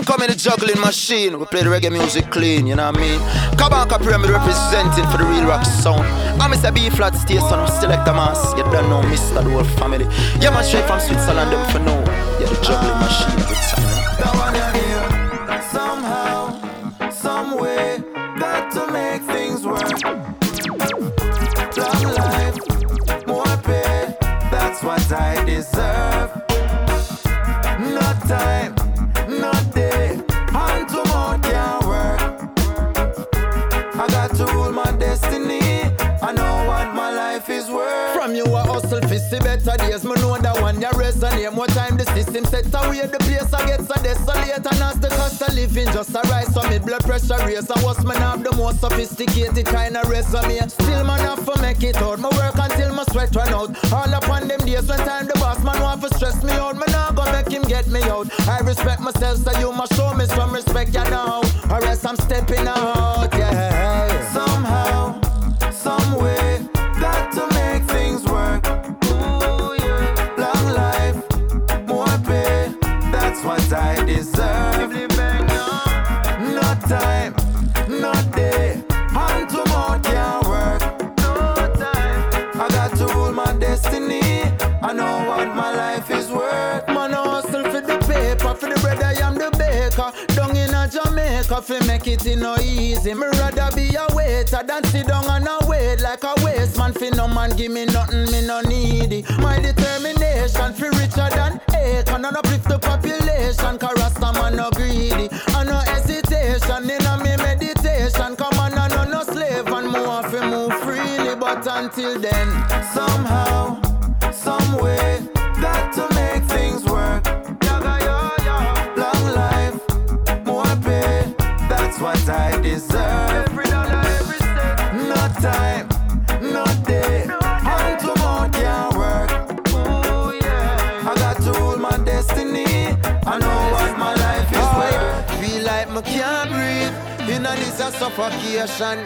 Incoming the juggling machine. We play the reggae music clean, you know what I mean? Kabaka Pyramid representing for the real rock sound. I'm Mr. B flat station, select a mass. You don't know Mr. The whole family. Yeah, man, straight from Switzerland, them for know. Yeah, the juggling machine every time. Somehow, some way, got to make things work. More pay, that's what I deserve. See better days. Me know that one ya resonate. More time the system set away The place I get so desolate. And as the cost of living just a rise So me blood pressure raise. And what's man have the most sophisticated kind of resume. Still man have to make it out. Me work until my sweat run out. All upon them days when time the boss man want to stress me out. Me not go make him get me out. I respect myself so you must show me some respect you know. Or else I'm stepping out yeah fi make it in no easy. Me rather be a waiter than sit down and a wait like a waste man. Fi no man give me nothing, me no needy. My determination fi richer than acre, and uplift the population. Cause Rasta man no greedy, and no hesitation in a me meditation. Come on, I no no slave and move fi move freely, but until then, Somehow, some breathe in a suffocation.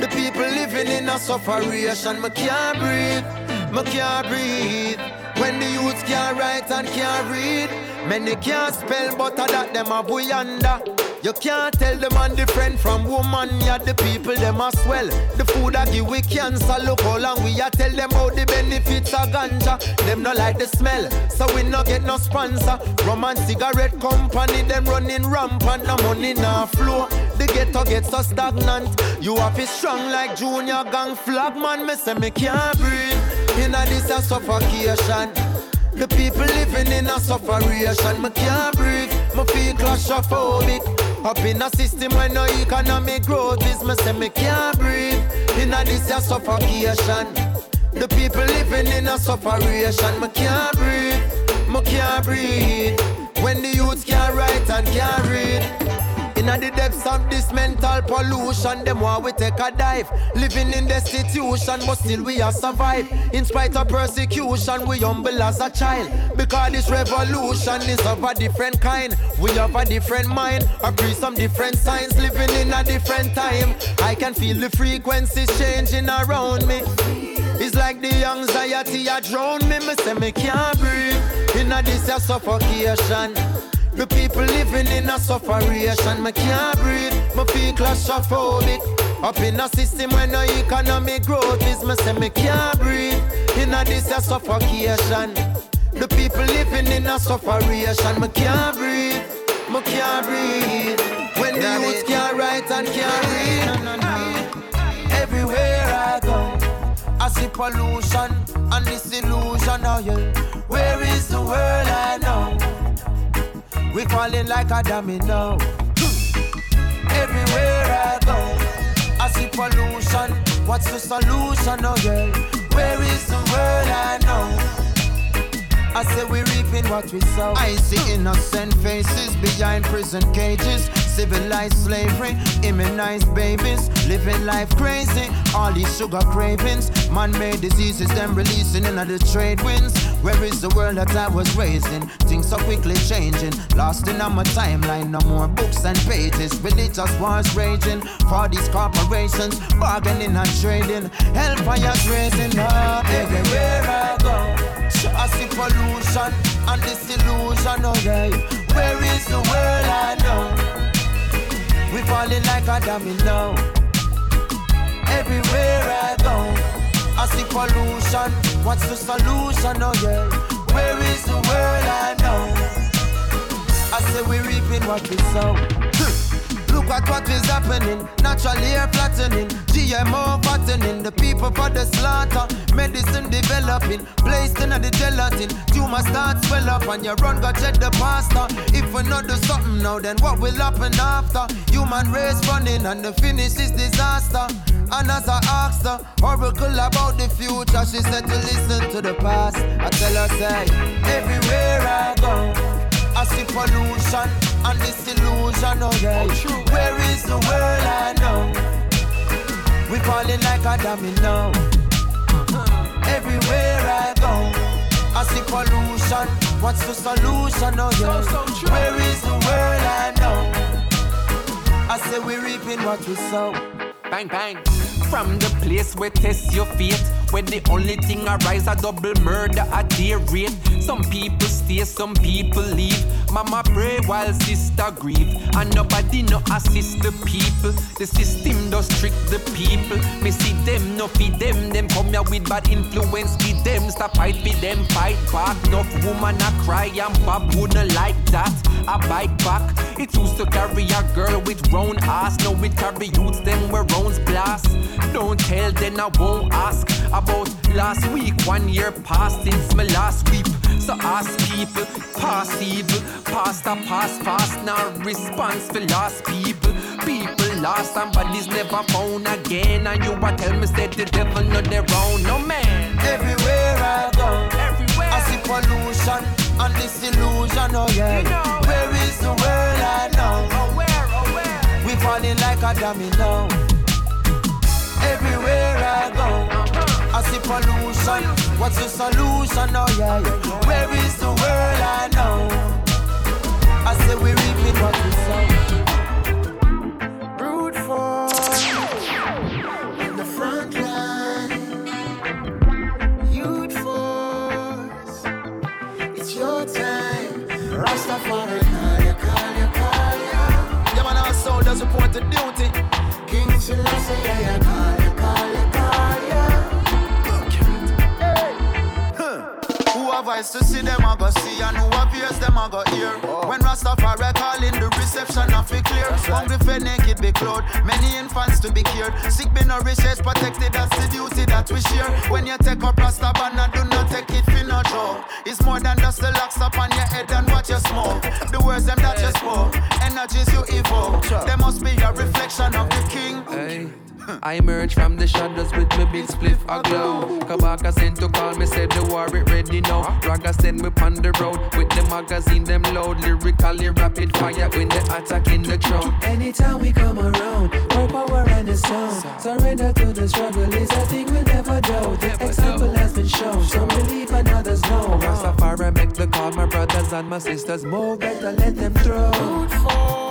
The people living in a sufferation. Me can't breathe, me can't breathe. When the youths can't write and can't read, many can't spell, but that them a boy under. You can't tell the man different from woman, yeah, the people them a swell. The food I give we cancer, look how long we a tell them how the benefits of ganja. Them no like the smell, so we no get no sponsor. Rum and cigarette company, them running rampant, no money no flow. The ghetto get so stagnant. You have it strong like junior gang flag man. Me say me can't breathe. In a this a suffocation. The people living in a sufferation. Me can't breathe. Me feel claustrophobic. Up in a system where no economic growth is. Me say me can't breathe. In a this a suffocation. The people living in a sufferation. Me can't breathe. Me can't breathe. When the youths can't write and can't read. In the depths of this mental pollution, them want we take a dive. Living in destitution, but still we are survive. In spite of persecution, we humble as a child. Because this revolution is of a different kind. We have a different mind, agree some different signs. Living in a different time. I can feel the frequencies changing around me. It's like the anxiety a drown me. Me say me can't breathe. In a this a suffocation. The people living in a sufferation, me can't breathe, me feel claustrophobic. Up in a system where no economic growth is, me say me can't breathe. In a this a suffocation. The people living in a sufferation, me can't breathe, me can't breathe. When the youth can't write and can't read. Everywhere I go, I see pollution and disillusion. Oh yeah, where is the world I know? We falling like a domino. Everywhere I go, I see pollution. What's the solution? Oh yeah, where is the world I know? I say we reaping what we sow. I see innocent faces behind prison cages. Civilized slavery, immunized babies, living life crazy. All these sugar cravings, man-made diseases, them releasing into the trade winds. Where is the world that I was raised in? Things so quickly changing, lost in on my timeline. No more books and pages, religious wars raging. For these corporations, bargaining and trading, hellfire's raising up everywhere I go. I see pollution and disillusion, yeah. Where is the world I know? Falling like a domino. Everywhere I go, I see pollution. What's the solution? Oh yeah, where is the world I know? I say we reaping what we sow. Look at what is happening. Natural air flattening. GMO fattening. The people for the slaughter. Medicine developing. Placed in the gelatin. Tumor start swell up and you run go check the pasta. If we not do something now, then what will happen after? Human race running and the finish is disaster. And as I asked her, oracle about the future, she said to listen to the past. I tell her, say, everywhere I go. I see pollution and disillusion, oh yeah. Oh, Where is the world I know? We falling like a domino. Everywhere I go, I see pollution. What's the solution, oh yeah? So, oh, so Where is the world I know? I say we reaping what we sow. Bang bang. From the place where test your fate, where the only thing arise a double murder at their rate. Some people stay, some people leave. Mama pray while sister grieve, and nobody no assist the people. The system does trick the people. Me see them, no feed them. Them come here with bad influence, give them. Stop fight with them, fight back. Enough woman a cry and Bob wouldn't like that. I bite back. It used to carry a girl with round ass. No, it carry youths them where rounds blast. Don't tell, then I won't ask about last week. One year past since my last week. So ask people, past evil, past a past fast. Now response for lost people. People lost and bodies never found again. And you are tell me said the devil not their own, no man. Everywhere I go, everywhere I see pollution and disillusion. Oh yeah, you know. where is the world I know? Oh where, oh where? We falling like a domino. Everywhere I go, pollution. What's the solution? Oh yeah, yeah. Where is the world I know? I say we reaping what we sow. Magazine them load. Lyrically rapid fire when they attack in the crowd. Anytime we come around, more power and the sound. Surrender to the struggle is a thing we'll never do. The example has been shown, some believe and others know. Rastafari make the call, my brothers and my sisters move. Better let them throw.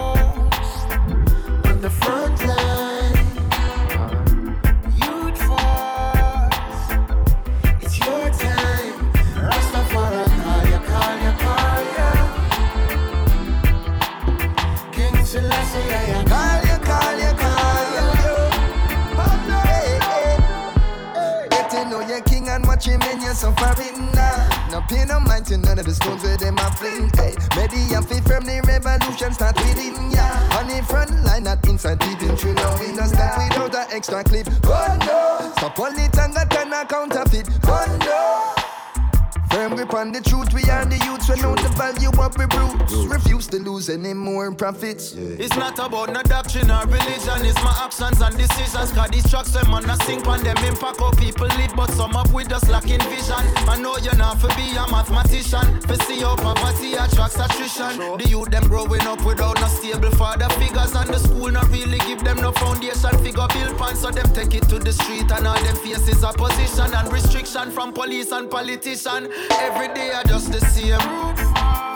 Clip. Oh no, stop all and got turn a counterfeit. Oh no. Firm grip on the truth, we are the youths, we know the value of we brutes. Refuse to lose any more profits. It's not about no doctrine or religion, it's my actions and decisions. Cause these tracks them on a sink on them impact how people live, but some up with just lacking vision. I know you're not for be a mathematician, for see how poverty attracts attrition. The youth them growing up without no stable father figures, and the school not really give them no foundation figure build pan, so them take it to the street and all them faces opposition and restriction from police and politician. Every day I just the same.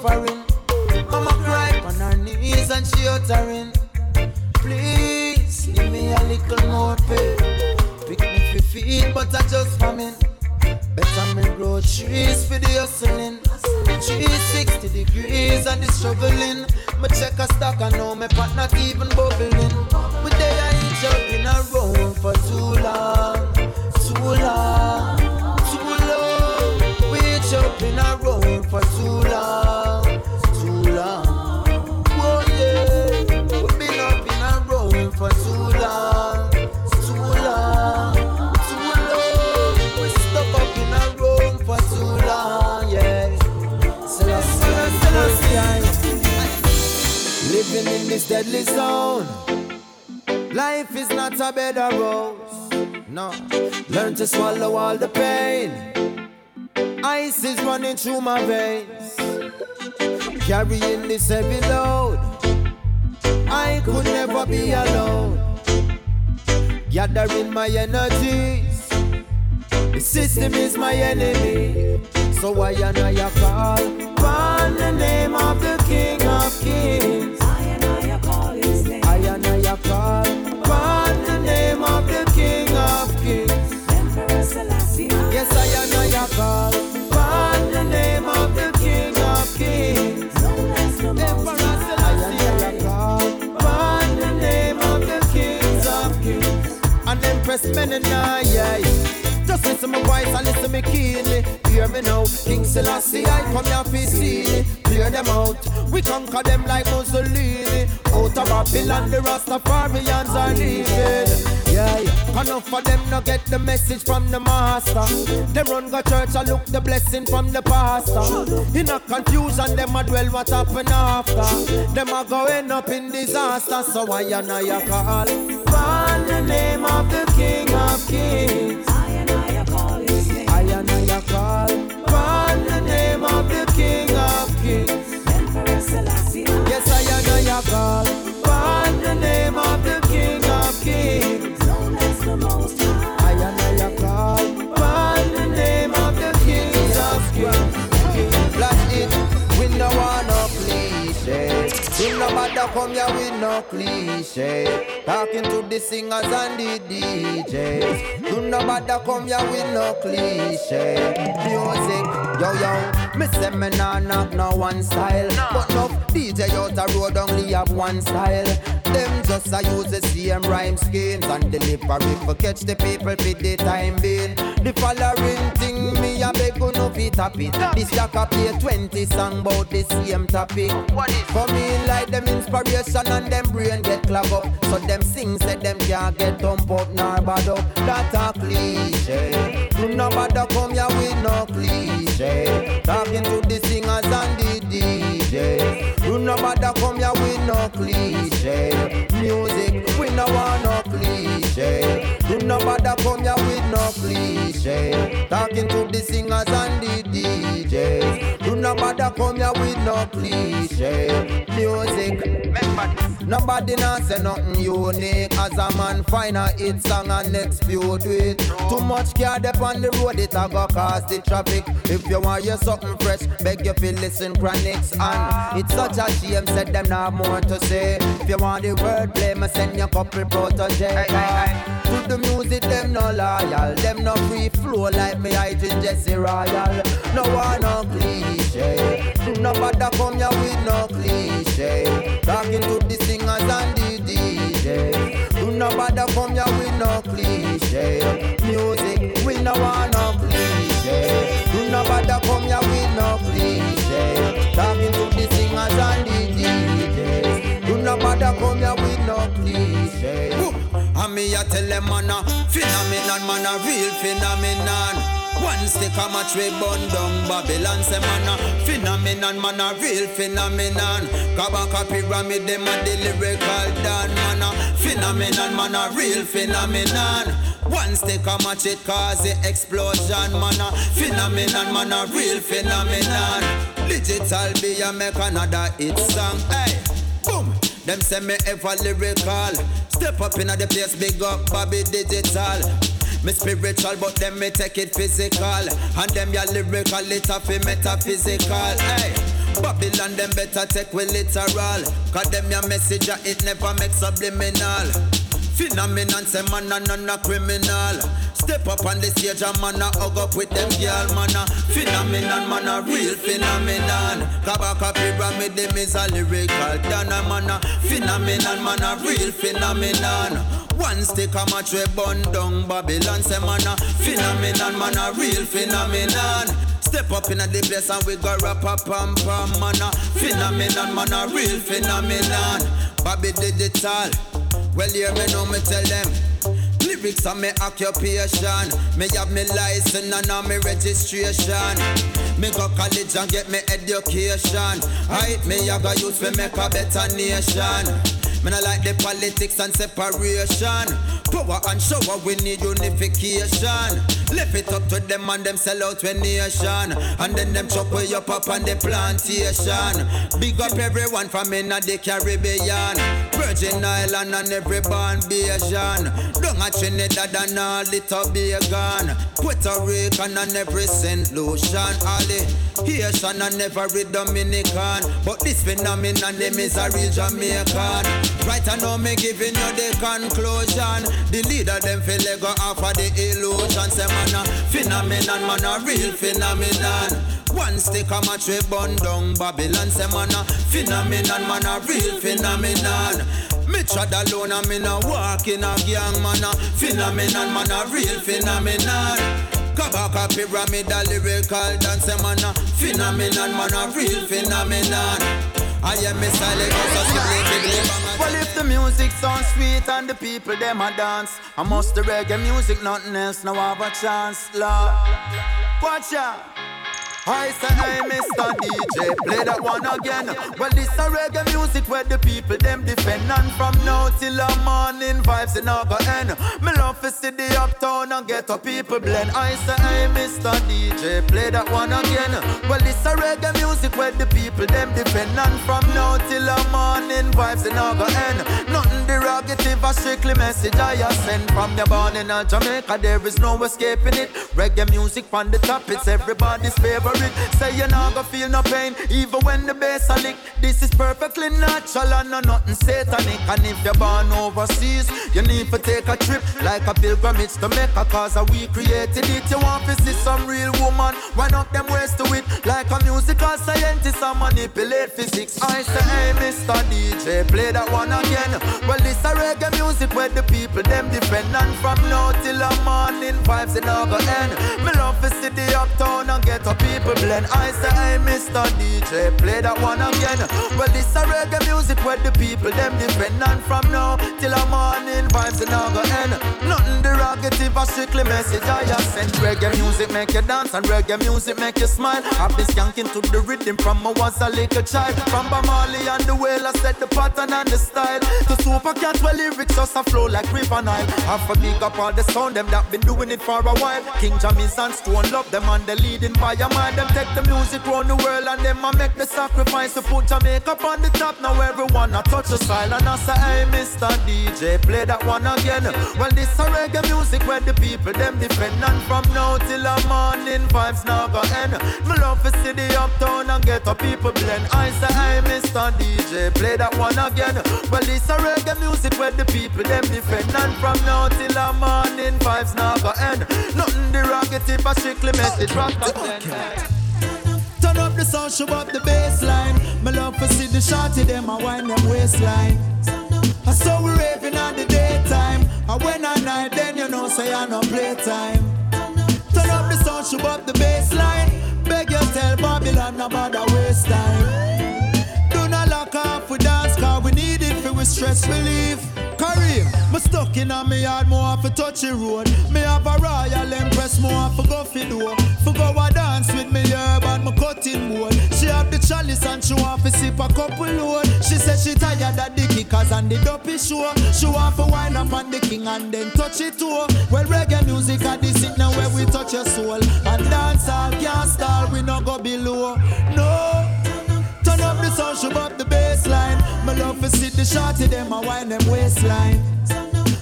Foreign. Mama cry on her knees and she uttering. Please give me a little more pay. Pick me fi feed, but I just famine. Better me grow trees for the hustling. 360 degrees and the struggling. Me check a stock and know pot not even bubbling. We there I ain't jumping around for too long, too long, this deadly zone. Life is not a bed of rose. No, learn to swallow all the pain. Ice is running through my veins. Carrying this heavy load. I could never be alone. Gathering my energies. The system is my enemy. So I and I call upon the name of the King of Kings. Empress Menina, yeah. Just listen my voice and listen me keenly. Hear me now, King Selassie, I come here to see me. Clear them out, we conquer them like Mussolini. Out of Babylon, the Rastafarians are leaving. Yeah. Enough of them no get the message from the master. Them run go church and look the blessing from the pastor. In a confusion, them a dwell what happen after. Them a go end up in disaster. So I and I call upon the name of the King of Kings. Come here with no cliche. Talking to the singers and the DJs. You no bother come here with no cliche. Music, yo yo. Me say me nah knock no one style, but no DJ out the road only have one style. Them just a use the same rhyme schemes and delivery for catch the people for the time being. The following thing me a beg you no fit it. This jack a play 20 song about the same topic. For me like them inspiration and them brain get clog up. So them sing say them can't get dump up nor bad up. That a cliche. Do no bother come here with no cliche. Talking to the singers and the no bother come here with no cliche. Music, we no want no cliche. Do no bother come here with no cliche. Talking to the singers and the DJs. Do no bother come here with no cliche. Music. Nobody not say nothing unique. As a man find a hit song and execute it. Too much car dep on the road, it a go cause the traffic. If you want hear something fresh, beg you feel listen Chronixx. And it's such a shame, said them not more to say. If you want the word play, me send you a couple protege. To the music, them no loyal. Them no free flow like me, I drink Jesse Royal. No one no cliche. No bother come here with no cliche. Talking to the me a tell them man a phenomenon, man a real phenomenon. One stick a match we burn down Babylon say man a phenomenon, man a real phenomenon. Kabaka pyramid them a the lyrical dan man a phenomenon, man a real phenomenon. One stick a match it cause the explosion, man a phenomenon, man a real phenomenon. Digital be a make another hit song, hey, boom. Them say me ever lyrical. Step up inna the place, big up Bobby Digital. Me spiritual, but them me take it physical. And them ya lyrical, it a fi metaphysical. Hey. Babylon them better take we literal Cause them ya message it never make subliminal Phenomenon say man a none a criminal Step up on the stage and man a hug up with them girl man a Phenomenon man a real phenomenon Kabaka pyramid them is a lyrical Dana man a phenomenon man a real phenomenon one stick a match we burn down Babylon say man a phenomenon man a real phenomenon Step up in the place and we go rap a pam pam man a phenomenon man a real phenomenon Bobby digital well, hear me know me tell them. Lyrics are me occupation. Me have me license and now me registration. Me go college and get me education. I me I go use me make a better nation. Me not like the politics and separation. Power and shower, we need unification. Lift it up to them and them sell out when nation. And then them chop way up up on the plantation. Big up everyone from in the Caribbean. Virgin Island and every. Don't a Trinidad and all the Tobago. Puerto Rican and every St. Lucian. All the Haitian and every Dominican. But this phenomenon, them is a real Jamaican. Right I know me giving you the conclusion. The leader them feel like go off of the illusion. Say man a phenomenon, man a real phenomenon. One stick a match we burn down Babylon. Say man a phenomenon, man a real phenomenon. Me trod alone and me no walk in a gang man a phenomenon, man a real phenomenon. Kabaka pyramid a lyrical dance man a phenomenon, man a real phenomenon. I am. Lagos, Well, if the music sounds sweet and the people them a dance, I must the reggae music, nothing else, now have a chance, Lord. Watch out. I say, hey, Mr. DJ, play that one again. Well, this a reggae music where the people them defend, and from now till the morning vibes in go end. Me love to see the uptown and get a people blend. I say, hey, Mr. DJ, play that one again. Well, this a reggae music where the people them defend, and from now till the morning vibes in go end. Nothing derogative, a strictly message I send from your born in Jamaica. There is no escaping it. Reggae music from the top, it's everybody's favorite. Say you're not gonna feel no pain, even when the bass a lick. This is perfectly natural and no nothing satanic. And if you're born overseas, you need to take a trip like a pilgrimage to make a cause we created it. You want to see some real woman, run up them ways to it like a musical scientist and manipulate physics. I say, hey, Mr. DJ, play that one again. Well, this a reggae music where the people them defend and from now till the morning vibes in go end. Me love to see the uptown and get a people people blend. I say, hey, Mr. DJ, play that one again. Well, this a reggae music where the people them depend on from now till the morning vibes and all go end. Nothing derogative, a strictly message I have sent. Reggae music make you dance and reggae music make you smile. I've been skanking to the rhythm from I was a little child. From Bob Marley and the whale, I set the pattern and the style. To super cat, well, lyrics just a flow like river Nile. Half a big up all the sound, them that been doing it for a while. King Jammy's and Stone love them and the leading by a mile them take the music round the world and them a make the sacrifice to put Jamaica on the top. Now everyone a touch the style and I say, hey, Mr. DJ, play that one again. Well, this a reggae music where the people them defend and from now till the morning vibes now go end. Me love to see the uptown and get a people blend. I say, hey, Mr. DJ, play that one again. Well, this a reggae music where the people them defend and from now till the morning vibes now go end. Nothing derogative, but strictly message rock Turn up the sound, show up the bassline. My love for see the shotty, them a wind them waistline. I saw we raving on the daytime. And when I night, then you know, say I no playtime. Turn up the sound, show up the bassline. Beg you tell Babylon about the waste time. Do not lock off with dance, cause we need it for we stress relief. Stuck in a me yard, more for touch the road. Me have a royal empress, more for go fi door. For go a dance with me herb and my cutting board. She have the chalice and she want to sip a couple load. She said she tired of the kickers and the dopey show. She want to wind up on the king and then touch it too. Well, reggae music at this it now where we touch your soul. And dance all can't start, we no go below. No. Turn up the sound, show up the bassline. My love for see the shorty, them I wind them waistline.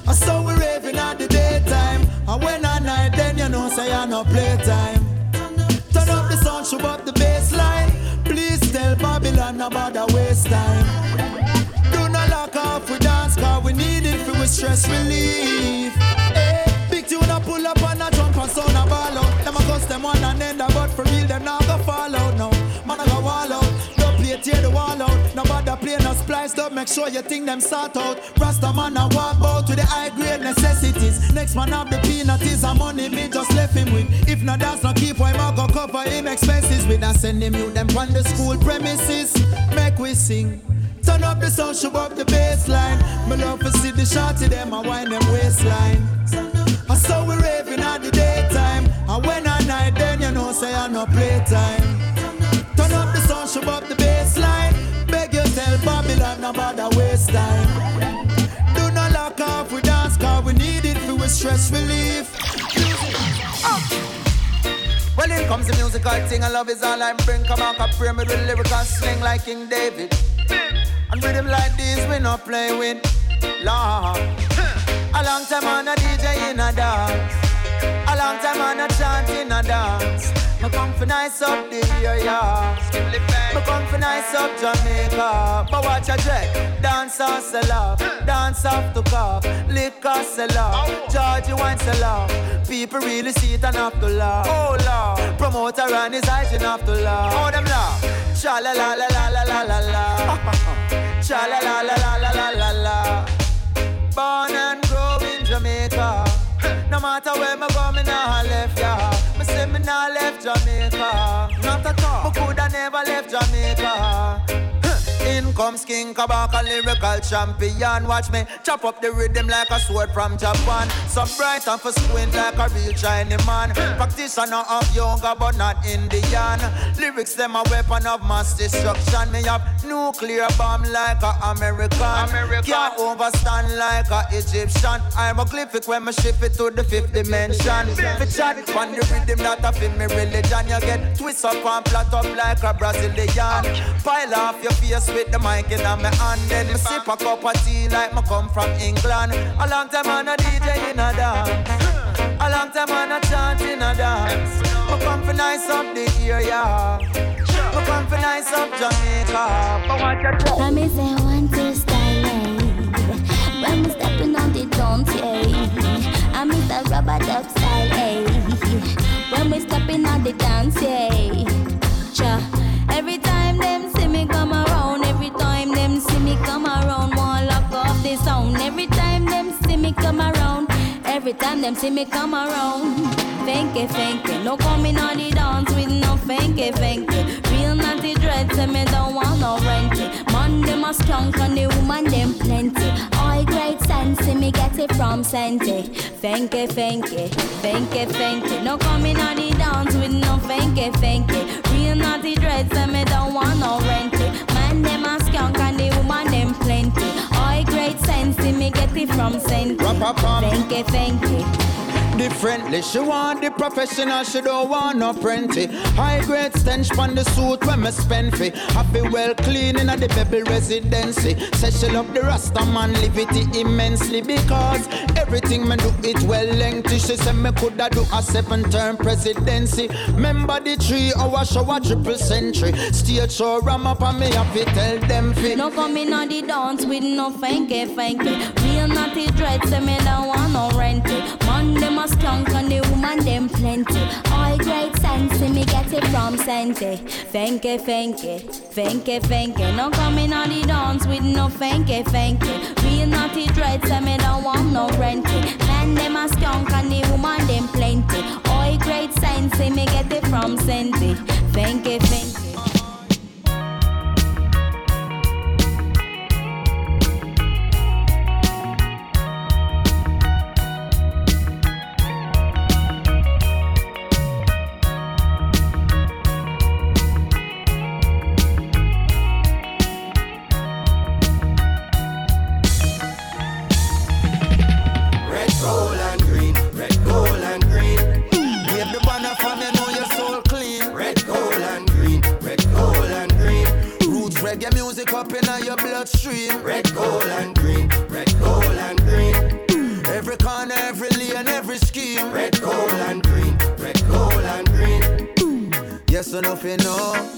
I saw we raving at the daytime. And when I night, then you know say I no playtime. Turn up the sound, show up the bassline. Please tell Babylon about the waste time. Do not lock off, we dance, cause we need it for stress relief. Hey, big tune, I pull up and I jump and sound a ball out. Them a cuss them one and end, but for real, them not up. Make sure you think them sort out. Rasta man, I walk out to the high grade necessities. Next man have the peanut is a money me just left him with. If not, that's not keep why I go cover him expenses with. I send him you them on the school premises. Make we sing. Turn up the sound, show up the bassline. Me love to see the shorty them, I wind them waistline. I saw we raving at the daytime. And when I night, then you know, say I no playtime. Turn up the sound, show up the About the waste time. Do not lock off, we dance, cause we need it for stress relief. Oh. Well, in comes the musical thing, and love is all I bring. Come on, I pray me with lyrical sling like King David. And rhythm like this, we not play with. Lord. A long time on a DJ in a dance. A long time on a chant in a dance. Me come for nice up the area. Me come for nice up Jamaica. But watch a dread. Dance or sell off. Dance off to cough. Liquor sell off. Georgie wine sell off. People really see it and have to laugh. Oh Lord. Promoter and his eyes and have to laugh. Oh them laugh. Cha la la la la la la la la. Cha la la la la la la la. Born and grow in Jamaica. No matter where me go, me nah left ya. Me say me nah left Jamaica. Not at all. Me coulda never left Jamaica. In comes King Kabaka, lyrical champion. Watch me chop up the rhythm like a sword from Japan. So bright and for squint like a real Chinese man. Practitioner of yoga, but not Indian. Lyrics them a weapon of mass destruction. Me have nuclear bomb like a American. American. Can't overstand like a Egyptian. I'm a glyphic when me shift it to the fifth dimension. Me chat on the rhythm that a me religion. You get twist up and flat up like a Brazilian. Pile off your face with the mic in my hand. Then me sip a cup of tea like me come from England. A long time on a DJ in a dance. A long time on a chant in a dance. Me come for nice up the area. Me come for nice up Jamaica. Your me say one two style. When me stepping on the dance, yeah. I miss the rubber duck style, eh. When we stepping on the dance, yeah. Cha. Every time Every time them see me come around, every time them see me come around. Fanky, fanky, no coming on the dance with no fanky, fanky. Real naughty dread, say me don't want no renty. Man, them a skunk and the woman them plenty. All great sense, see me get it from Sente. Fanky, fanky, fanky, fanky. No coming on the dance with no fanky, fanky. Real naughty dread, say me don't want no renty. Man, them a skunk and the woman them plenty sense, me get it from sense. Thank you, thank you differently. She want the professional, she don't want no plenty. High grade stench on the suit when me spend fee. Happy well clean in the baby residency. Say she love the Rasta man, live it immensely because everything me do it well lengthy. She say me coulda do a seven term presidency. Remember the three oh, hour show a triple century. Stage show ram up and me have to tell them fit. No coming on the dance with no fanky fanky. Real naughty dread, say me don't want no renty. Man, them a skunk and the woman them plenty. All great sense, me get it from Sente. Fanky fanky, fanky fanky. No coming on the dance with no fanky fanky. Real naughty dread, say me don't want no renty. Man, them a skunk and the woman them plenty. All great sense, me get it from Sente. Fanky fanky. Red, gold, and green. Red, gold, and green. Every corner, every lane, every scheme. Red, gold, and green. Red, gold, and green. Yes, enough you know.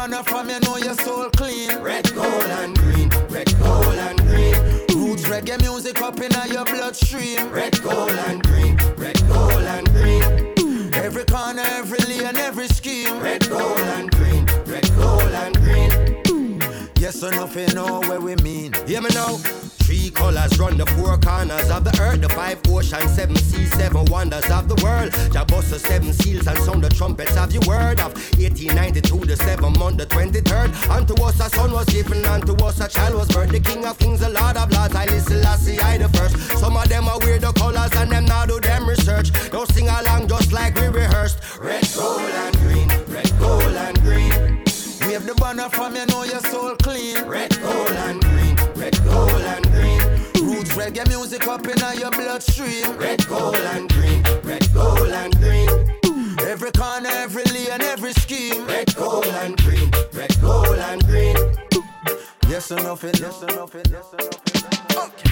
Banner from you know your soul clean. Red, gold, and green. Red, gold, and green. Roots reggae music up in your bloodstream. Red, gold, and green. Red, gold, and green. Every corner, every lane, every scheme. Red, gold, and green. Red, gold, and green. Yes or nothing know where we mean. Hear me now. Three colors run the four corners of the earth, the five oceans, seven seas, seven wonders of the world. Jabos the seven seals and sound the trumpets of your word of 1892, the seventh month, the 23rd. Unto us a son was given, unto us a child was birth. The king of kings, the lord of lords, I listen, I see I the first. Some of them are weird the colors and them now do them research. Don't sing along just like we rehearsed. Red, gold, and green, red, gold, and green. Wave the banner from you know your soul clean. Red, gold, and green, red, gold, and reggae music up in your bloodstream. Red, gold, and green, red, gold, and green. Every corner, every lane, every scheme. Red, gold, and green, red, gold, and green. Yes or nothing, yes or nothing, yes or nothing. Okay.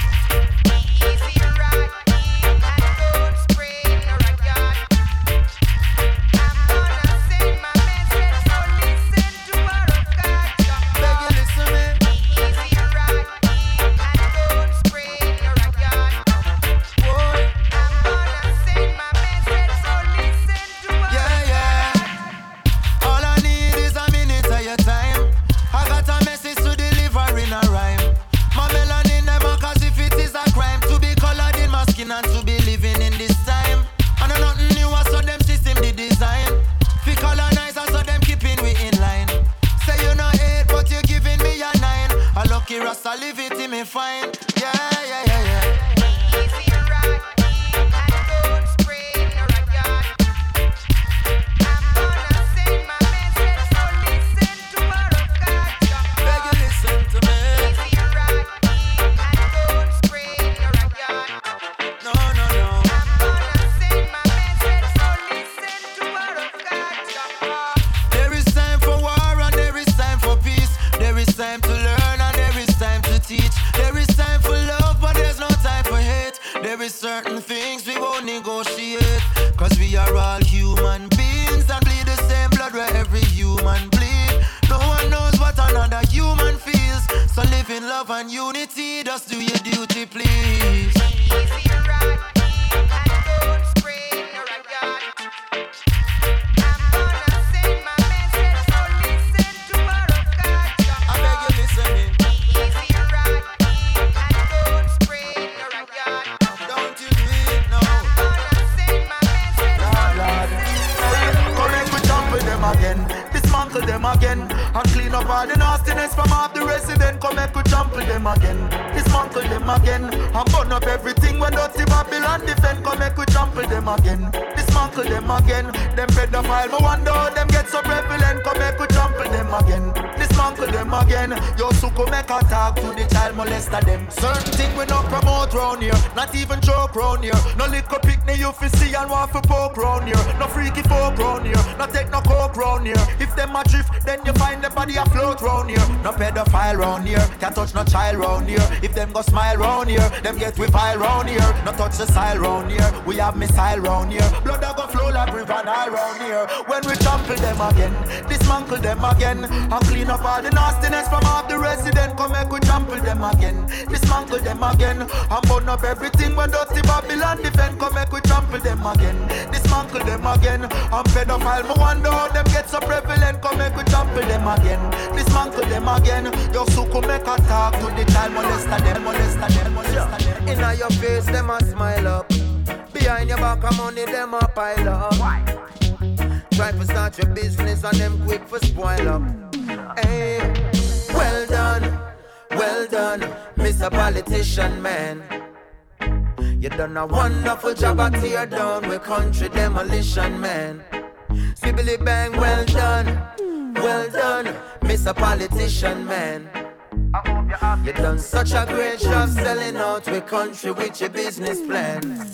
Again. Dismantle them again. And clean up all the nastiness from off the resident. Come make jump with them again. Dismantle them again. And burn up everything when dirty Babylon defend. Come make we with them again. Dismantle them again. Them pedophile, me wonder how them get so prevalent. Come make we with them again. Dismantle them again. Yo, suko make a talk to the child molester them. Certain thing we not promote round here. Not even joke round here. No little picnic you fi see and want fi poke round here. No freaky folk round here. No take no coke round here. If them a drift, then you find the body afloat round here. No pedophile round here. Can't touch no child round here. If them go smile round here, them get we vile round here. No touch the style round here. We have missile round here. Blood a go flow like river Nile round here. When we trample them again, dismantle them again, and clean up all the nastiness from off the resident. Come make we trample them again, dismantle them again, and burn up everything when dirty Babylon defend. Come make we trample them again, dismantle them again, and pedophile. Me wonder how them get so prevalent. Come make we trample them again, dismantle them again. Yo, suko make a talk to the child molester them, molester them, molester them. Inna your face, them a smile up. Behind your back, of money, them a pile up. Try to start your business and them quick for spoil up. Hey, well done, well done. Mr. Politician Man. You done a wonderful job at tear down with country demolition, man. Sibbly bang, well done, well done, Mr. Politician, man. You done such a great job selling out with country with your business plan.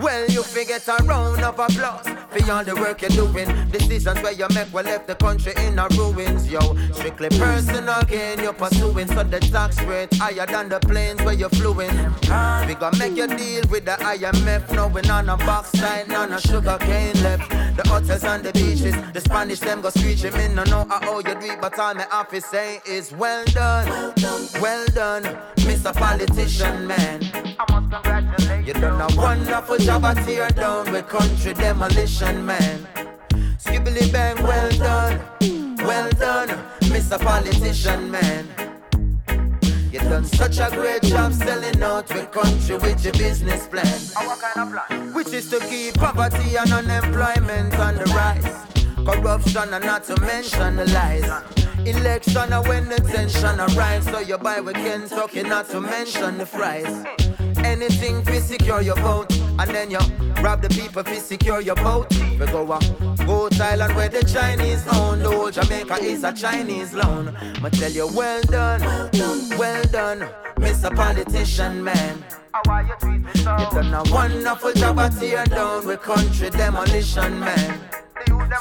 Well, you forget a round of applause for all the work you're doing. Decisions where you make will left the country in a ruins, yo. Strictly personal gain you're pursuing, so the tax rate higher than the planes where you're fluing. We gonna make you deal with the IMF, knowing on a box side, none of sugar cane left. The hotels and the beaches, the Spanish them go screeching. Me no know how you do but all my office say is well done, well done, Mr. Politician man. You done a wonderful job at tear down with country demolition, man. Skibbly bang, well done, well done, Mr. Politician, man. You done such a great job selling out with country with your business plan. Which is to keep poverty and unemployment on the rise. Corruption and not to mention the lies. Election and when the tension arise, so you buy with Kentucky, not to mention the fries. Anything to secure your vote, and then you rob the people to secure your boat. We go up, Goat Island where the Chinese own. The whole Jamaica is a Chinese loan. I tell you, well done, well done, well done Mr. Politician Man. You done a wonderful job at tear down with country demolition, man.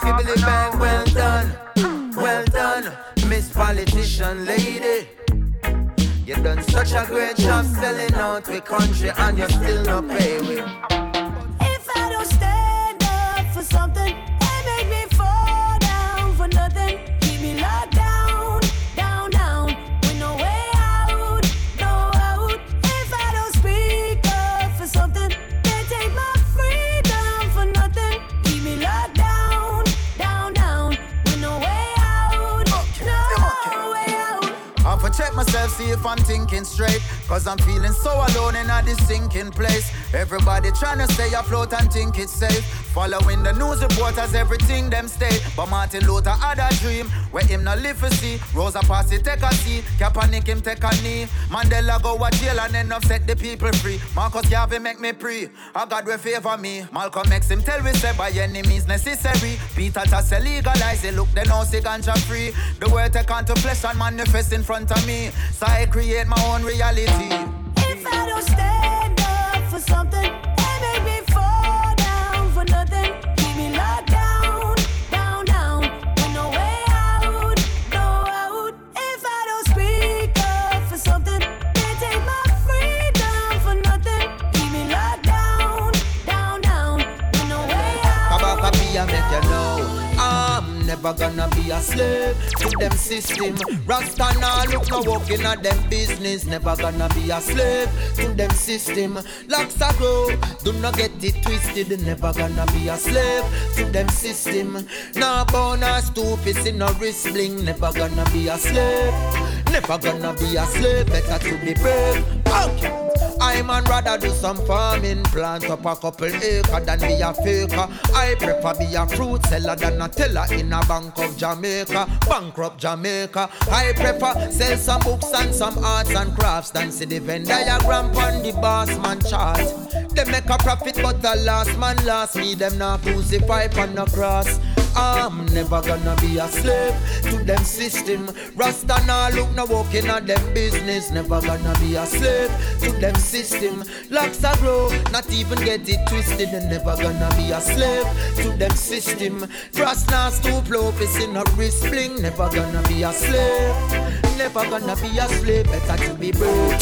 Sibbly bang, well done, well done, Miss Politician Lady. You done such a great job selling out with country and you still not pay with. If I don't stand up for something, if I'm thinking straight. Cause I'm feeling so alone in a this sinking place. Everybody trying to stay afloat and think it's safe. Following the news reporters, everything them stay. But Martin Luther had a dream where him not live for see. Rosa Parksy take a seat, Kaepernick him take a knee. Mandela go a jail and end up set the people free. Marcus Garvey make me pray, a God will favor me. Malcolm X him tell we say by any means necessary. Peter say legalize it, look they know say ganja free. The word take on to flesh and manifest in front of me. So I create my own reality. If I don't stand up for something, never gonna be a slave to them system. Rasta nah look no walking at them business. Never gonna be a slave to them system. Locks a grow, do not get it twisted. Never gonna be a slave to them system. Nah born or stupid in no wrist bling. Never gonna be a slave. Never gonna be a slave. Better to be brave. Okay. I man rather do some farming, plant up a couple acre than be a faker. I prefer be a fruit seller than a teller in a bank of Jamaica, bankrupt Jamaica. I prefer sell some books and some arts and crafts than see the Venn diagram on the boss man chart. They make a profit, but the last man last me them not crucify on the cross. I'm never gonna be a slave to them system. Rasta nah look no walking at them business. Never gonna be a slave to them system. Locks a grow, not even get it twisted. And never gonna be a slave to them system. Brass nah stoop low, in a wrist fling. Never gonna be a slave. Never gonna be a slave. Better to be brave.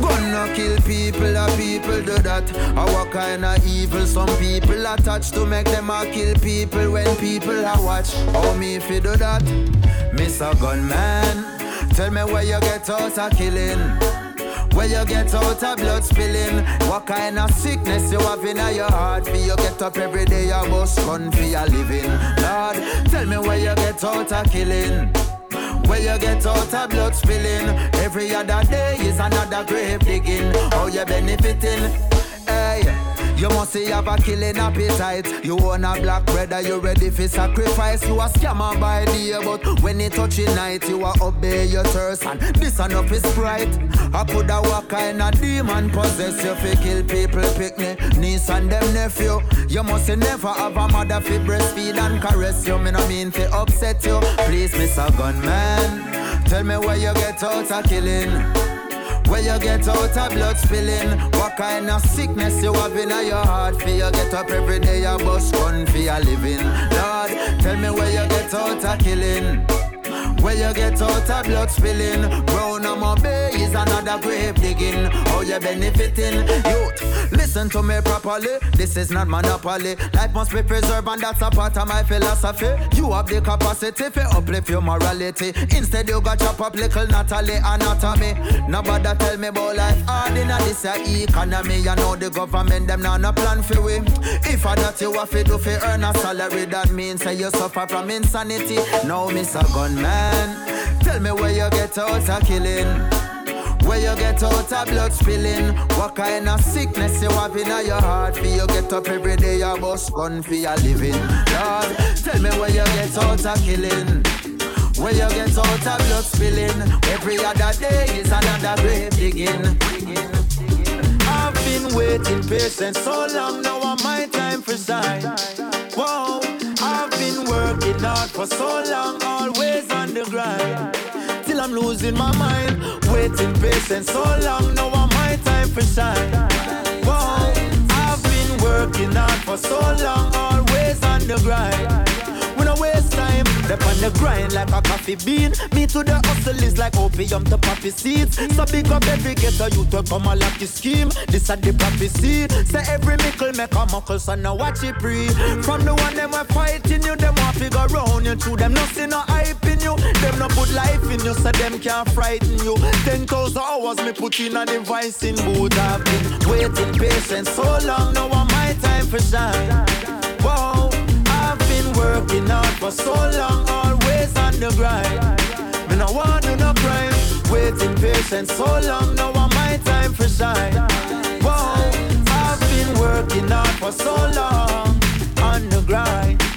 Gonna kill people, a people do that. Our kind of evil, some people attach to make them a kill people when people are watch. How me if you do that? A gunman, tell me where you get out of killing. Where you get out of blood spilling What kind of sickness you have in your heart For you get up every day you bust gun for your living Lord, tell me where you get out of killing where you get out of blood spilling? Every other day is another grave digging. How you benefiting? Hey, You must say you have a killing appetite. You want a black brother, you ready for sacrifice. You a scammer by day, but when it touch touching night, you a obey your thirst. And this enough is bright. I coulda walk kind of demon possess you fi kill people, pick me niece and them nephew. You must never have a mother fi breastfeed and caress you. Me no mean fi upset you. Please, Mr. Gunman, tell me where you get out of killing. Where you get out of blood spilling What kind of sickness you have in your heart? For you get up every day you bust gun for your living. Lord, tell me where you get out of killing. Where you get out of blood spilling. Brown on my bay is another grave digging. How you benefiting? Youth, listen to me properly. This is not monopoly. Life must be preserved and that's a part of my philosophy. You have the capacity to uplift your morality. Instead you got chop up little Natalie anatomy Nobody tell me about life. Hard in this a economy. You know the government them now no plan for we. If I that you have to do for earn a salary That means say you suffer from insanity. No Mr. Gunman Tell me where you get out of killing where you get out of blood spilling? What kind of sickness you have in your heart? For you get up every day you bust gun for your living. Lord, tell me where you get out of killing. Where you get out of blood spilling? Every other day is another grave digging. I've been waiting patient so long Now I'm my time for shine Whoa, I've been working hard for so long Always on the grind I'm losing my mind. Waiting patient so long Now I'm my time for shine. Whoa, I've been working hard for so long Always on the grind time. Step on the grind like a coffee bean. Me to the hustle is like opium to poppy seeds. So big up every ghetto you to come a lucky scheme. This a the poppy seed. Say every mickle make a muckle, so now watch it pre. From the one them we fighting you, them want figure round you. Through them nothing no hype in you. Them no put life in you, so them can't frighten you. Ten thousand hours me put in a device in boot. I've been waiting patient so long. Now I'm my time for shine. Whoa. Working hard for so long, always on the grind. Me no want do no crime, waiting patient so long. Now I'm my time for shine. Whoa, I've been working hard for so long on the grind.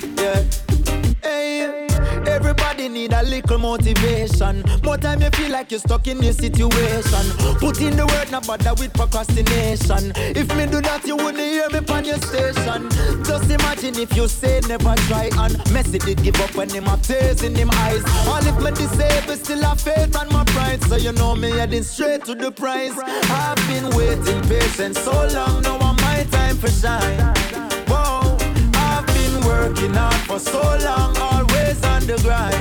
Everybody need a little motivation. More time you feel like you're stuck in this situation. Put in the work, not bother with procrastination. If me do that, you wouldn't hear me on your station. Just imagine if you say never try and Messi did give up when him have tears in him eyes. All if me disabled, still have faith and my pride. So you know me heading straight to the prize. I've been waiting patient so long, now I'm my time for shine. Whoa, I've been working hard for so long, on the grind.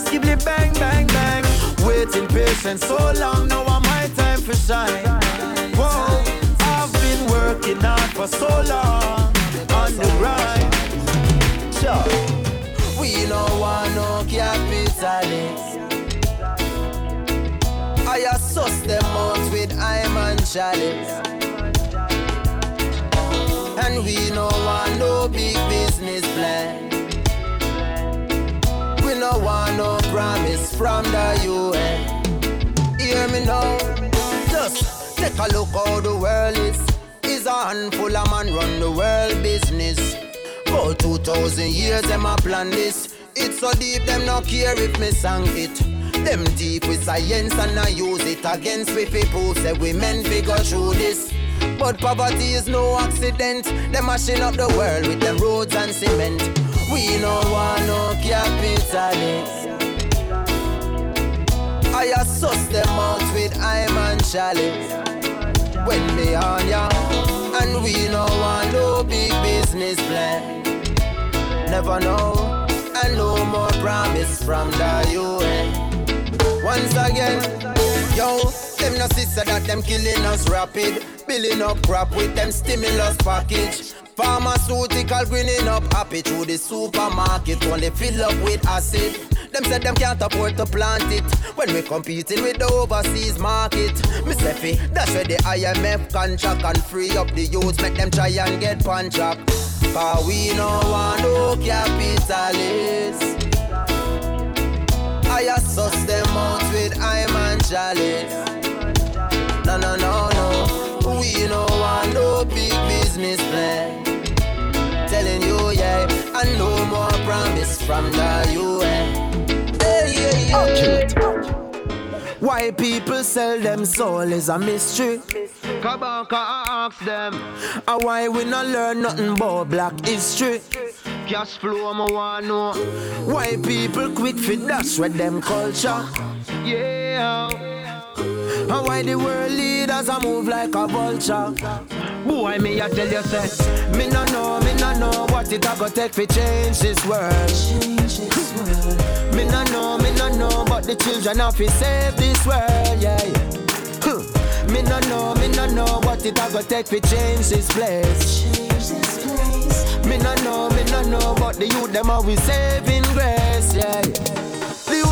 Skibly bang, bang, bang. Waiting patient so long, now I'm my time for shine. Whoa, I've been working hard for so long on the grind. Sure. We no want no capitalist. I assess them out with I'm and chalice. And we no want no big business plan. No want no promise from the UN. Hear me now. Just take a look how the world is. Is a handful of man run the world business. About 2,000 years them a plan this. It's so deep them no care if me sang it. Them deep with science and I use it against we people say we men fi go through this. But poverty is no accident. Them mashing up the world with them roads and cement. We no want no capitalists. I assess them out with I'm and chalice. When they on ya, and we no want no big business plan. Never know, and no more promise from the UN. Once again, yo, them no sister that them killing us rapid. Billing up crap with them stimulus package. Pharmaceutical greening up happy through the supermarket. When they fill up with acid. Them said them can't afford to plant it when we competing with the overseas market. Say fi, that's where the IMF contract and free up the youths, make them try and get up. Cause we no want no capitalists. I assess them out with I'm and chalice. No, no, no, no. We no want no big business plan. From the UN. Hey, yeah, yeah. Why people sell them soul is a mystery. Kabaka ask them. And why we not learn nothing about black history? Cash flow, I wanna know. Why people quit for dash with them culture? Yeah. And why the world leaders a move like a vulture? Boy, me I tell you, say, me no know, me no know what it a go take to change this world. Me no know, me no know, but the children of to save this world, yeah. Me no know, me no know what it a go take to change this place. Me no know, me no know, but the youth them always saving grace, yeah.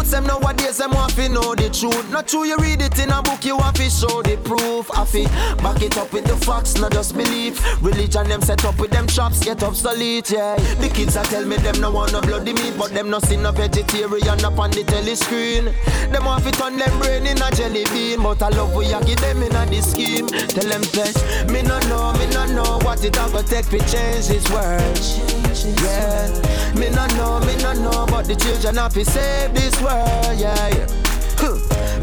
Youths them nowadays them want to know the truth. Not true, you read it in a book, you want to show the proof. I fi back it up with the facts, not just belief. Religion them set up with them traps, get obsolete, yeah. The kids a tell me them no want no bloody meat, but them no see no vegetarian up on the telly screen. Them want to turn them brain in a jelly bean, but I love we a give them in a the scheme. Tell them say, me no know, me no know what it a go take to change this world. Yeah, me no know, me no know, but the children have to save this world. Yeah, yeah. Huh.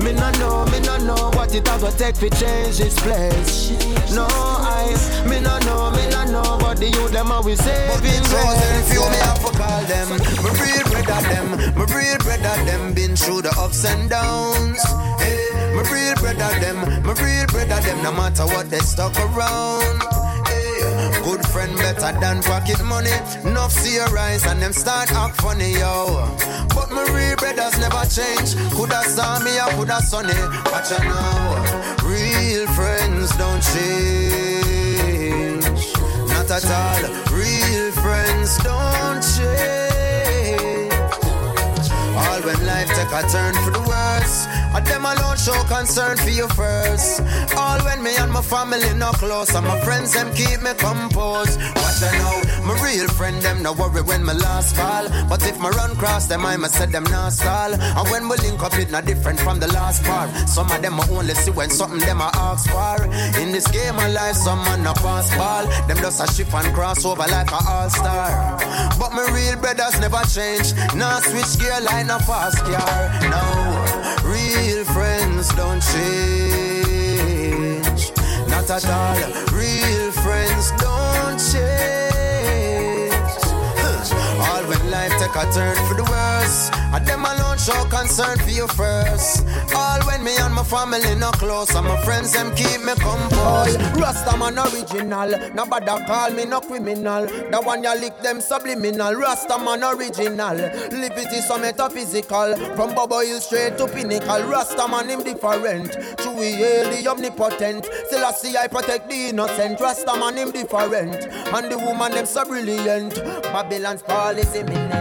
Me no know, me no know what it a go take to change this place. No, I, me no know, me no know, but the youth them always saving Chosen few, me have to call them. Me real brother them, me real brother them been through the ups and downs. Hey, me real brother them, me real brother them, no matter what they stuck around. Good friend better than pocket money. Enough see your eyes and them start act funny, yo. But my real brothers never change. Coulda saw me, I coulda sunny. Watch out now, real friends don't change. Not at all, real friends don't change. All when life take a turn for the worse, I them alone show concern for you first. All when me and my family no close, and my friends them keep me composed. Watch I know, my real friend them no worry when my last fall. But if my run cross them, I must set them not stall. And when we link up, it not different from the last part. Some of them I only see when something them I ask for. In this game of life, some man no pass ball. Them just a shift and cross over like a all star. But my real brothers never change. Now switch gear line a fast car. No, real friends don't change. Not at all. Real friends don't change. Life take a turn for the worse. And them alone show concern for you first. All when me and my family no close, and my friends them keep me composed. Rasta man original, nobody call me no criminal. The one you lick them subliminal. Rasta man original, liberty so metaphysical. From Bobo Hill straight to pinnacle. Rasta man him different. He hail the omnipotent. Still I see I protect the innocent. Rasta man him different, and the woman them so brilliant. Babylon's fall is imminent.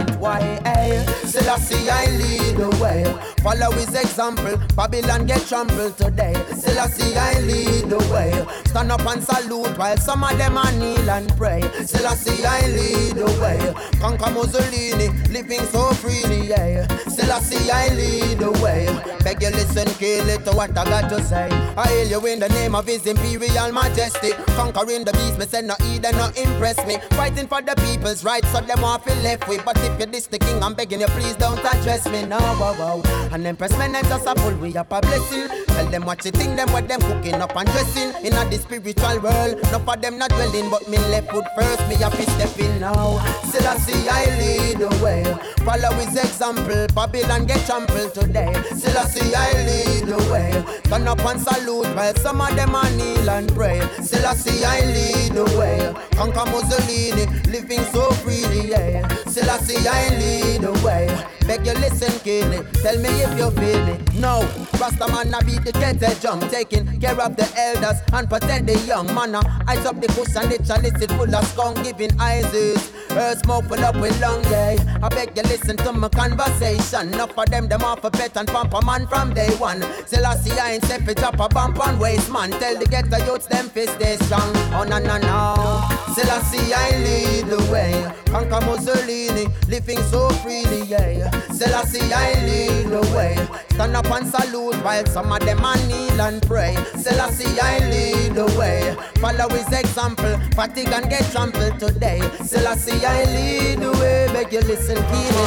Hey, still I lead the way. Follow his example. Babylon get trampled today. Still I lead the way. Stand up and salute while some of them are kneel and pray. Still I lead the way. Conquer Mussolini, living so freely, yeah. Still I lead the way. Beg you listen, kill it to what I got to say. I hail you in the name of His Imperial Majesty. Conquering the beast, me say no and no impress me. Fighting for the people's rights, so them feel left with. But if you diss the king, I'm begging you, please don't address me. No, wow, wow. And them press men just a pull we up a blessing. Tell them what you think, them what them cooking up and dressing. In a the spiritual world, no for them not dwelling, but me left foot first, me a to step in now. Still I see I lead the way. Follow his example, Babylon get trampled today. Still I see I lead the way. Turn up and salute while some of them are kneel and pray. Still I see I lead the way. Conquer Mussolini, living so freely, yeah. Still I see I lead the way. Beg you listen, kidney. Tell me if you feel me. No, Rasta man I beat the kettle drum, taking care of the elders and protect the young man. Eyes up the cushion, the chalice it full of skunk, giving eyes. Earth smoke full up with long day. I beg you listen to my conversation. Enough of them, them off a pet and pump a man from day one. Still I see I ain't it up a bump on waste man. Tell the ghetto youths them face stay strong. Oh no no no. I see I lead the way. Conquer Mussolini, living so freely, yeah. Still I lead the way. Stand up and salute while some of them are kneel and pray. Still I lead the way. Follow his example, fatigue and get trampled today. Still I lead the way, make you listen keenly.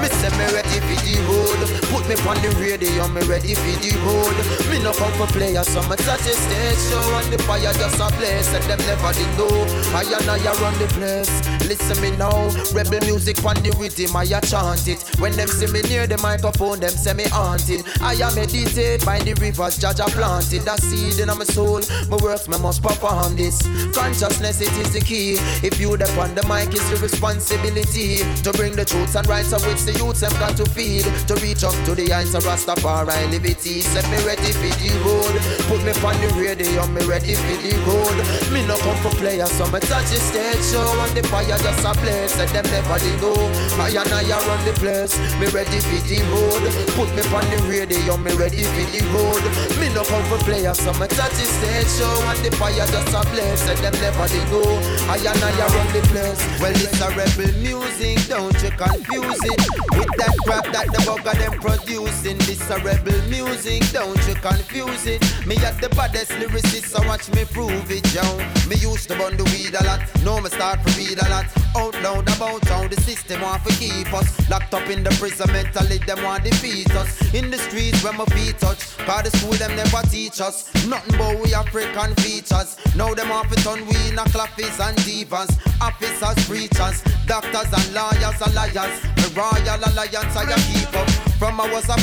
Me say me ready for the road. Put me on the radio, me ready for the road. Me no come for player, so me touch the stage show and the fire just a blaze. And them never did know. I and I run the place. Listen me now, rebel music on the rhythm, I a chant it. When them see me near the microphone, them say me haunted. I am meditate by the rivers, I planted. That seed in my soul, my works, me must perform this. Consciousness, it is the key. If you dep on the mic, it's the responsibility to bring the truth and rights of which the youths have got to feed. To reach up to the heights of Rastafari liberty. Set me ready for the road. Put me on the radio, me ready for the road. Me no come for players, so me touch the stage show and the fire just a blaze. Said them never know. I and I run the place. Me ready for the road. Put me on the radio, me ready for the road. Me no come for players, so me touch the stage show and the fire just a blaze. Said them never they know. I and I run the place. Well, it's a rebel music, don't you confuse it with that crap that the bugger them producing. This a rebel music, don't you confuse it. Me at the baddest lyricist, so watch me prove it, yo. Me used to bun the weed a lot, now me start to read a lot. Out loud about how the system want to keep us locked up in the prison mentally, them want defeat us. In the streets where my feet touch, cause the school them never teach us nothing but we African features. Now them off it on we in a clappies and divas, officers, preachers, doctors and lawyers and liars. Royal alliance I keep up. From I was a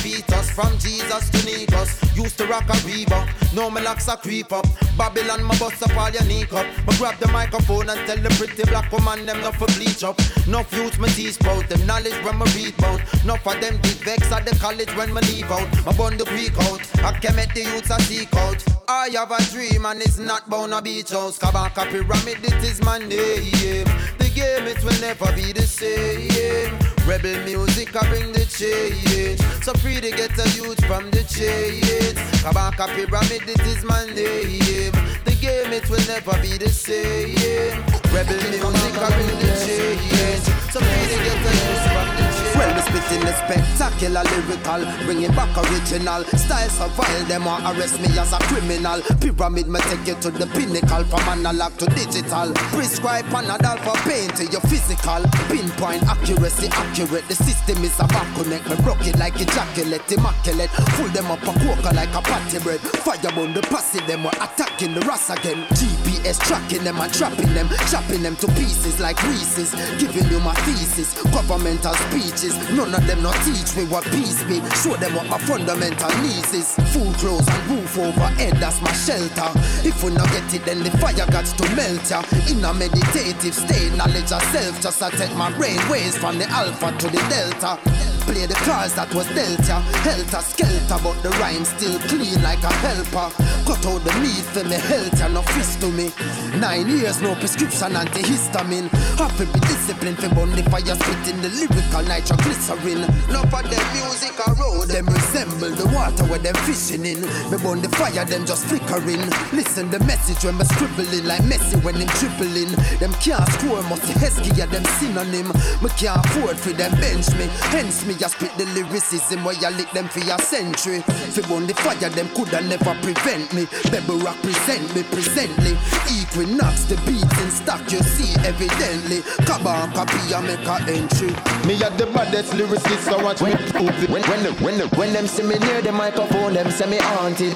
from Jesus to Nikos. Used to rock a Reebok, now me locks a creep up. Babylon, my bust up all your nick up. Me grab the microphone and tell the pretty black woman them not for bleach up. Enough youths me teach about them knowledge when me read about. Enough of them did vex at the college when me leave out. My bun the Greek out, I came at the youths I seek out. I have a dream and it's not bound a beach house. Kabaka pyramid, it is my name. The game it will never be the same. Rebel music, I bring the change. So free to get a youth from the chains. Kabaka pyramid, it is my name. The game it will never be the same. Rebel music, I bring the change. So free to get a youth from the Well, me spitting the spectacular lyrical, bringing back original style. So vile, them want arrest me as a criminal. Pyramid, me take you to the pinnacle, from analog to digital. Prescribe Panadol for pain to your physical. Pinpoint accuracy, accurate. The system is a connect. Me broke it like ejaculate, immaculate. Full them up a quaker like a patty bread. Fire on the passive, them were attacking the ras again. GPS tracking them and trapping them, chopping them to pieces like Reese's. Giving you my thesis, governmental speeches. None of them not teach me what peace be. Show them what my fundamental needs is. Food, clothes, and roof over head, that's my shelter. If we not get it, then the fire got to melt ya. In a meditative state, knowledge of self, just I my brain waves from the alpha to the delta. Play the cards that was dealt ya. Helter skelter, but the rhyme still clean like a helper. Cut out the meat for me health ya, no fist to me. Nine years, no prescription antihistamine. Have to be disciplined for burn the fire, spitting the lyrical nitroglycerin. No for them music a road, them resemble the water where them fishing in. Me burn the fire, them just flickering. Listen the message when me scribbling like Messi when him tripling. Them can't score, must be Heskey, yeah, them synonym. Me can't afford for them bench me. Hence me, I spit the lyricism where I lick them for a century. Fi burn the fire, them coulda never prevent me. Bebe represent me presently. Equinox, the beats in stock, you see evidently. And copy, I make a entry. Me at the baddest lyricist, so watch me prove it. When, when, the, when, the, when them see me near the microphone, them say me haunted.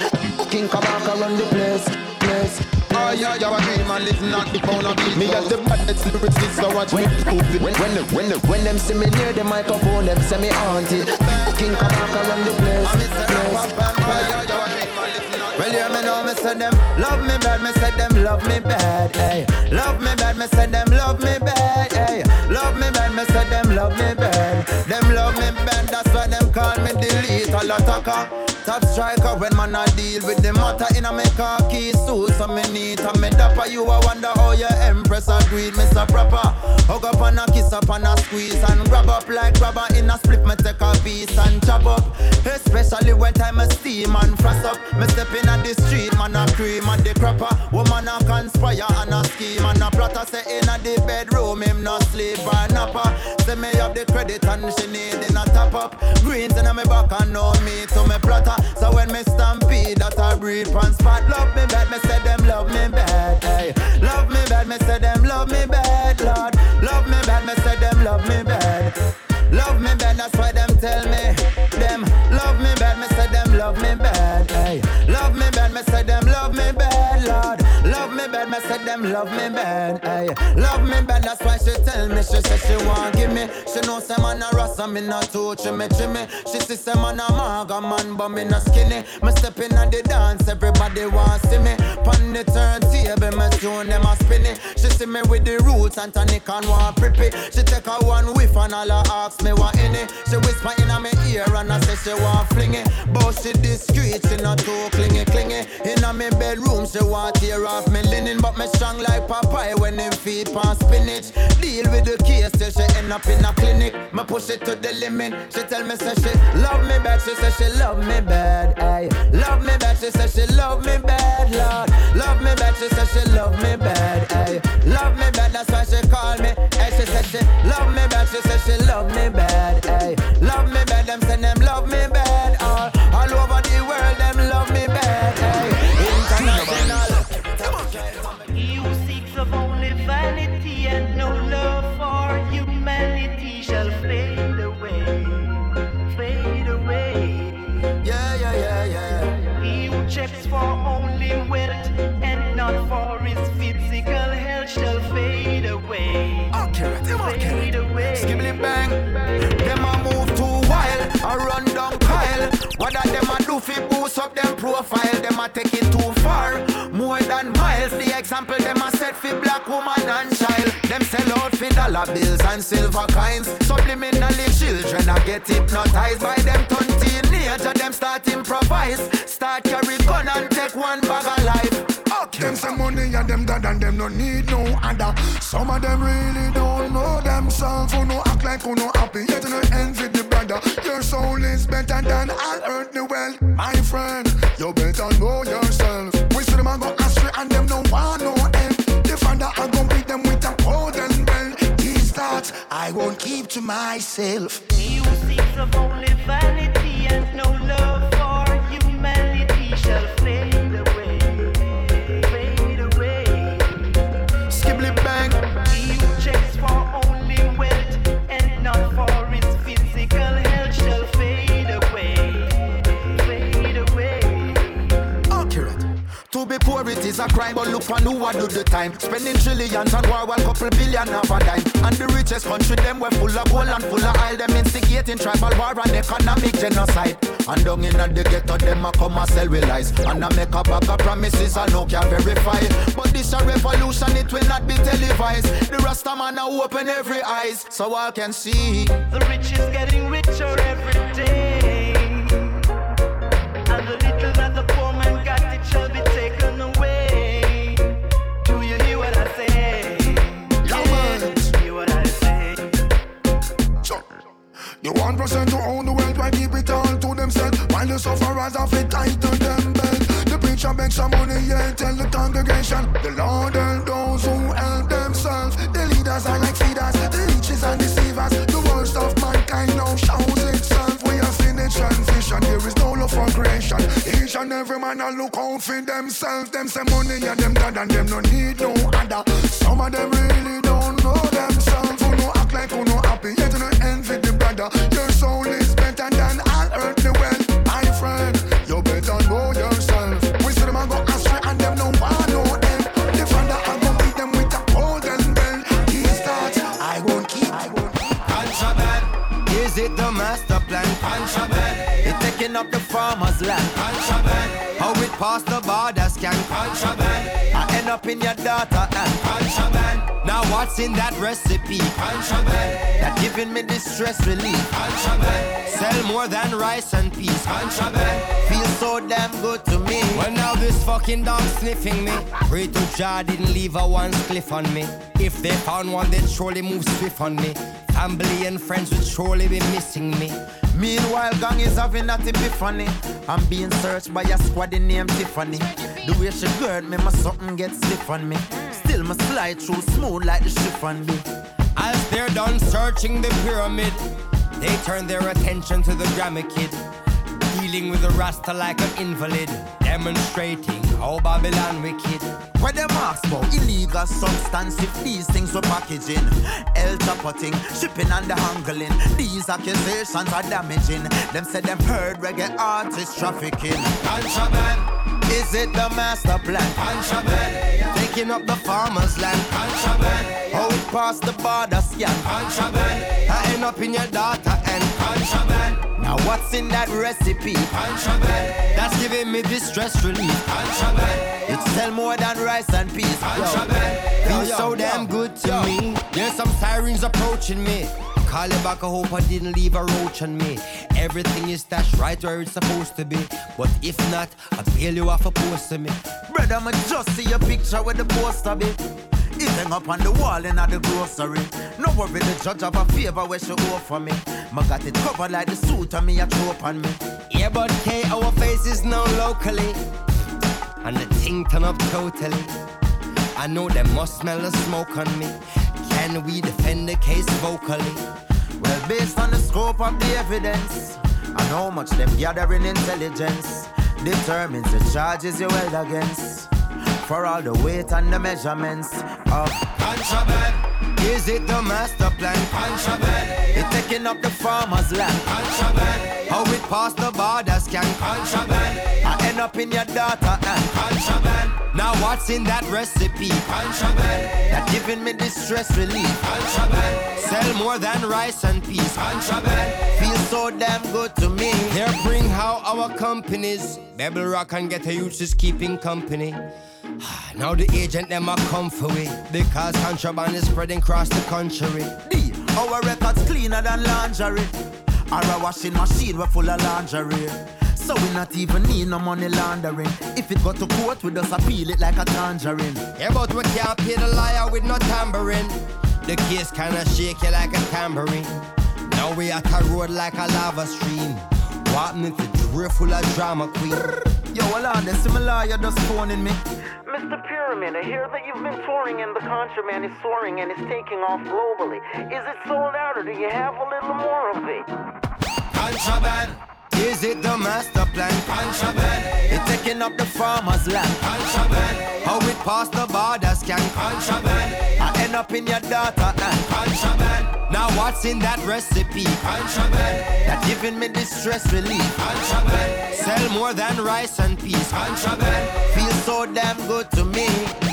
King Kabaka run the place, place. Yeah, you a dream and it's not the pound of beat. Me at the baddest lyricist, so watch me prove it. When, when, when, when them see me near the microphone, them say me haunted. King Kabaka run the place. Well, yeah, me know me say them love me bad, me say them love me bad, hey. Love me bad, me say them love me bad, hey. Love me bad, me say them love me bad. Them love me bad, that's why them call me delete all attacker. Top striker when man I deal with the matter in a me khaki suit, so me neat and me dapper. You a wonder how your empress agreed, so proper. Hug up and a kiss up and a squeeze and grab up like rubber in a split. Me take a piece and chop up, especially when time a steam and frost up. Me step in on the street, man a cream and the crapper. Woman a conspire and a scheme and a plotter. Say in a the bedroom, him not sleep or napper. Say me have the credit and she need in a top up. Greens in a me back and know me to me platter. So when me stampede, that I breathe pan spot. Love me bad, me say them love me bad. Hey. Love me bad, me say them love me bad, Lord. Love me bad, me say them love me bad. Love me bad, that's why them tell me. Them love me bad, me say them love me bad. Say them love me bad. Hey, love me bad, that's why she tell me she say she want give me. She know say man a rasta, me not touch me, me. She see say man a maga man, but me not skinny. Me step in at the dance, everybody want see me. Pon the turntable, me tune them a spinny. She see me with the roots and tonic and want prippy. She take a one whiff and all her ask me what in it. She whisper in my ear and I say she want fling it. But she discreet, she not too clingy clingy. In my bedroom, she want tear off me linen, but me strong like Popeye when him feed pan spinach. Deal with the case till she end up in a clinic. Me push it to the limit. She tell me say she love me bad. She say she love me bad. Aye, love me bad. She say she love me bad. Lord, love me bad. She say she love me bad. Aye, love me bad. That's why she call me. Aye, she say she love me bad. She say she love me bad. Aye, love me bad. Them say them love me bad. All, for only wealth and not for his physical health shall fade away, Accurate, fade away. Skibbly bang. Them a move too wild, a run. What that them a do fi boost up them profile? Them a take it too far, more than miles. The example them a set fi black woman and child. Them sell out fi dollar bills and silver coins. Subliminally children a get hypnotized by them turn teenager. Them start improvise, start carry gun and take one bag of life. Them some money and them dad and them no need no other. Some of them really don't know themselves. Who no act like who no happy, yet no envy the Your soul is better than all earth the wealth. My friend, you better know yourself. We see them go astray and them no want no end. The father I go beat them with a golden belt. These thoughts I won't keep to myself. The time. Spending trillions on war, one couple billion of a dime. And the richest country, them were full of gold and full of oil. Them instigating tribal war and economic genocide. And down in the ghetto, them a come and sell lies. And I make a bag of promises I no can verify. But this a revolution, it will not be televised. The Rasta man a open every eyes, so I can see. The rich Sufferers have it tight to them belt. The preacher makes some money, yeah, tell the congregation. The Lord help those who help themselves. The leaders are like feeders, the leeches and deceivers. The worst of mankind now shows itself. We are in a transition, there is no love for creation. Each and every man a look out for themselves. Them say money and them dad and them no need no other. Some of them really don't know themselves. Who no act like who no happy, yet no envy the brother. Your soul is better than friend, you better know yourself. We see them a go astray and them no want no end. The father a go beat them with a golden belt. These thoughts I won't keep. I won't keep. Contraband. Is it the master plan? Contraband. It taking up the farmer's land. Contraband. How it pass the border scan. Contraband. In your daughter. Contraband. Now what's in that recipe? Contraband. That giving me distress relief. Contraband. Sell more than rice and peas. Contraband. Feel so damn good to me. Well, now this fucking dog sniffing me. Pray to Jah didn't leave a one cliff on me. If they found one, they'd surely move swift on me. And friends would surely be missing me. Meanwhile, gang is having that epiphany. I'm being searched by a squad named Tiffany. The way she gird me, my something gets stiff on me. Still, my slide through smooth like the chiffon be. As they're done searching the pyramid, they turn their attention to the drama Kid. Dealing with a rasta like an invalid, demonstrating how Babylon wicked. Where them ask about illegal substance if these things were packaging. El chopotting, shipping and the handling. These accusations are damaging. Them said them heard reggae artists trafficking. Contraband. Is it the master plan? Contraband. Taking up the farmer's land. Contraband. How it past the border scan? Contraband. I end up in your daughter and contraband. Now what's in that recipe? Contraband. That's giving me distress relief. Contraband. It sell more than rice and peas. Contraband. Feels so damn good to me. There's some sirens approaching me. Call it back, I hope I didn't leave a roach on me. Everything is stashed right where it's supposed to be. But if not, I'll bail you off a post to me. Brother, I'ma just see your picture with the poster be. It hang up on the wall in the grocery. No worry, the judge have a favor where she offer me. Ma got it covered like the suit on me, a trope on me. Yeah, but K, our face is known locally. And the thing turn up totally. I know they must smell the smoke on me. Can we defend the case vocally? Well, based on the scope of the evidence and how much them gathering intelligence determines the charges you held against. For all the weight and the measurements of contraband. Is it the master plan? Contraband. It taking up the farmer's land. Contraband. How it pass the border scan? Contraband. I end up in your daughter and contraband. Now what's in that recipe? Contraband. That giving me distress relief. Contraband. Sell more than rice and peas. Contraband. Feel so damn good to me. Here bring how our companies, Bebble Rock and Ghetto Youth is keeping company. Now the agent them a come for we because contraband is spreading across the country. D, our records cleaner than lingerie. Our washing machine we full of lingerie. So we not even need no money laundering. If it got to court, we just appeal it like a tangerine. Yeah, but we can't pay the liar with no tambourine. The case kinda shake you like a tambourine. Now we at a road like a lava stream. Walking into drift full of drama queen. Yo, hold on, the similar you're just phoning me. Mr. Pyramid, I hear that you've been touring and the contraband is soaring and is taking off globally. Is it sold out or do you have a little more of it? Contraband. Is it the master plan? Contraband. It taking up the farmer's land. Contraband. How it pass the border scan? Contraband. End up in your and contraband. Now what's in that recipe? Contraband. That giving me distress relief. Contraband. Sell more than rice and peas. Contraband. Feel so damn good to me.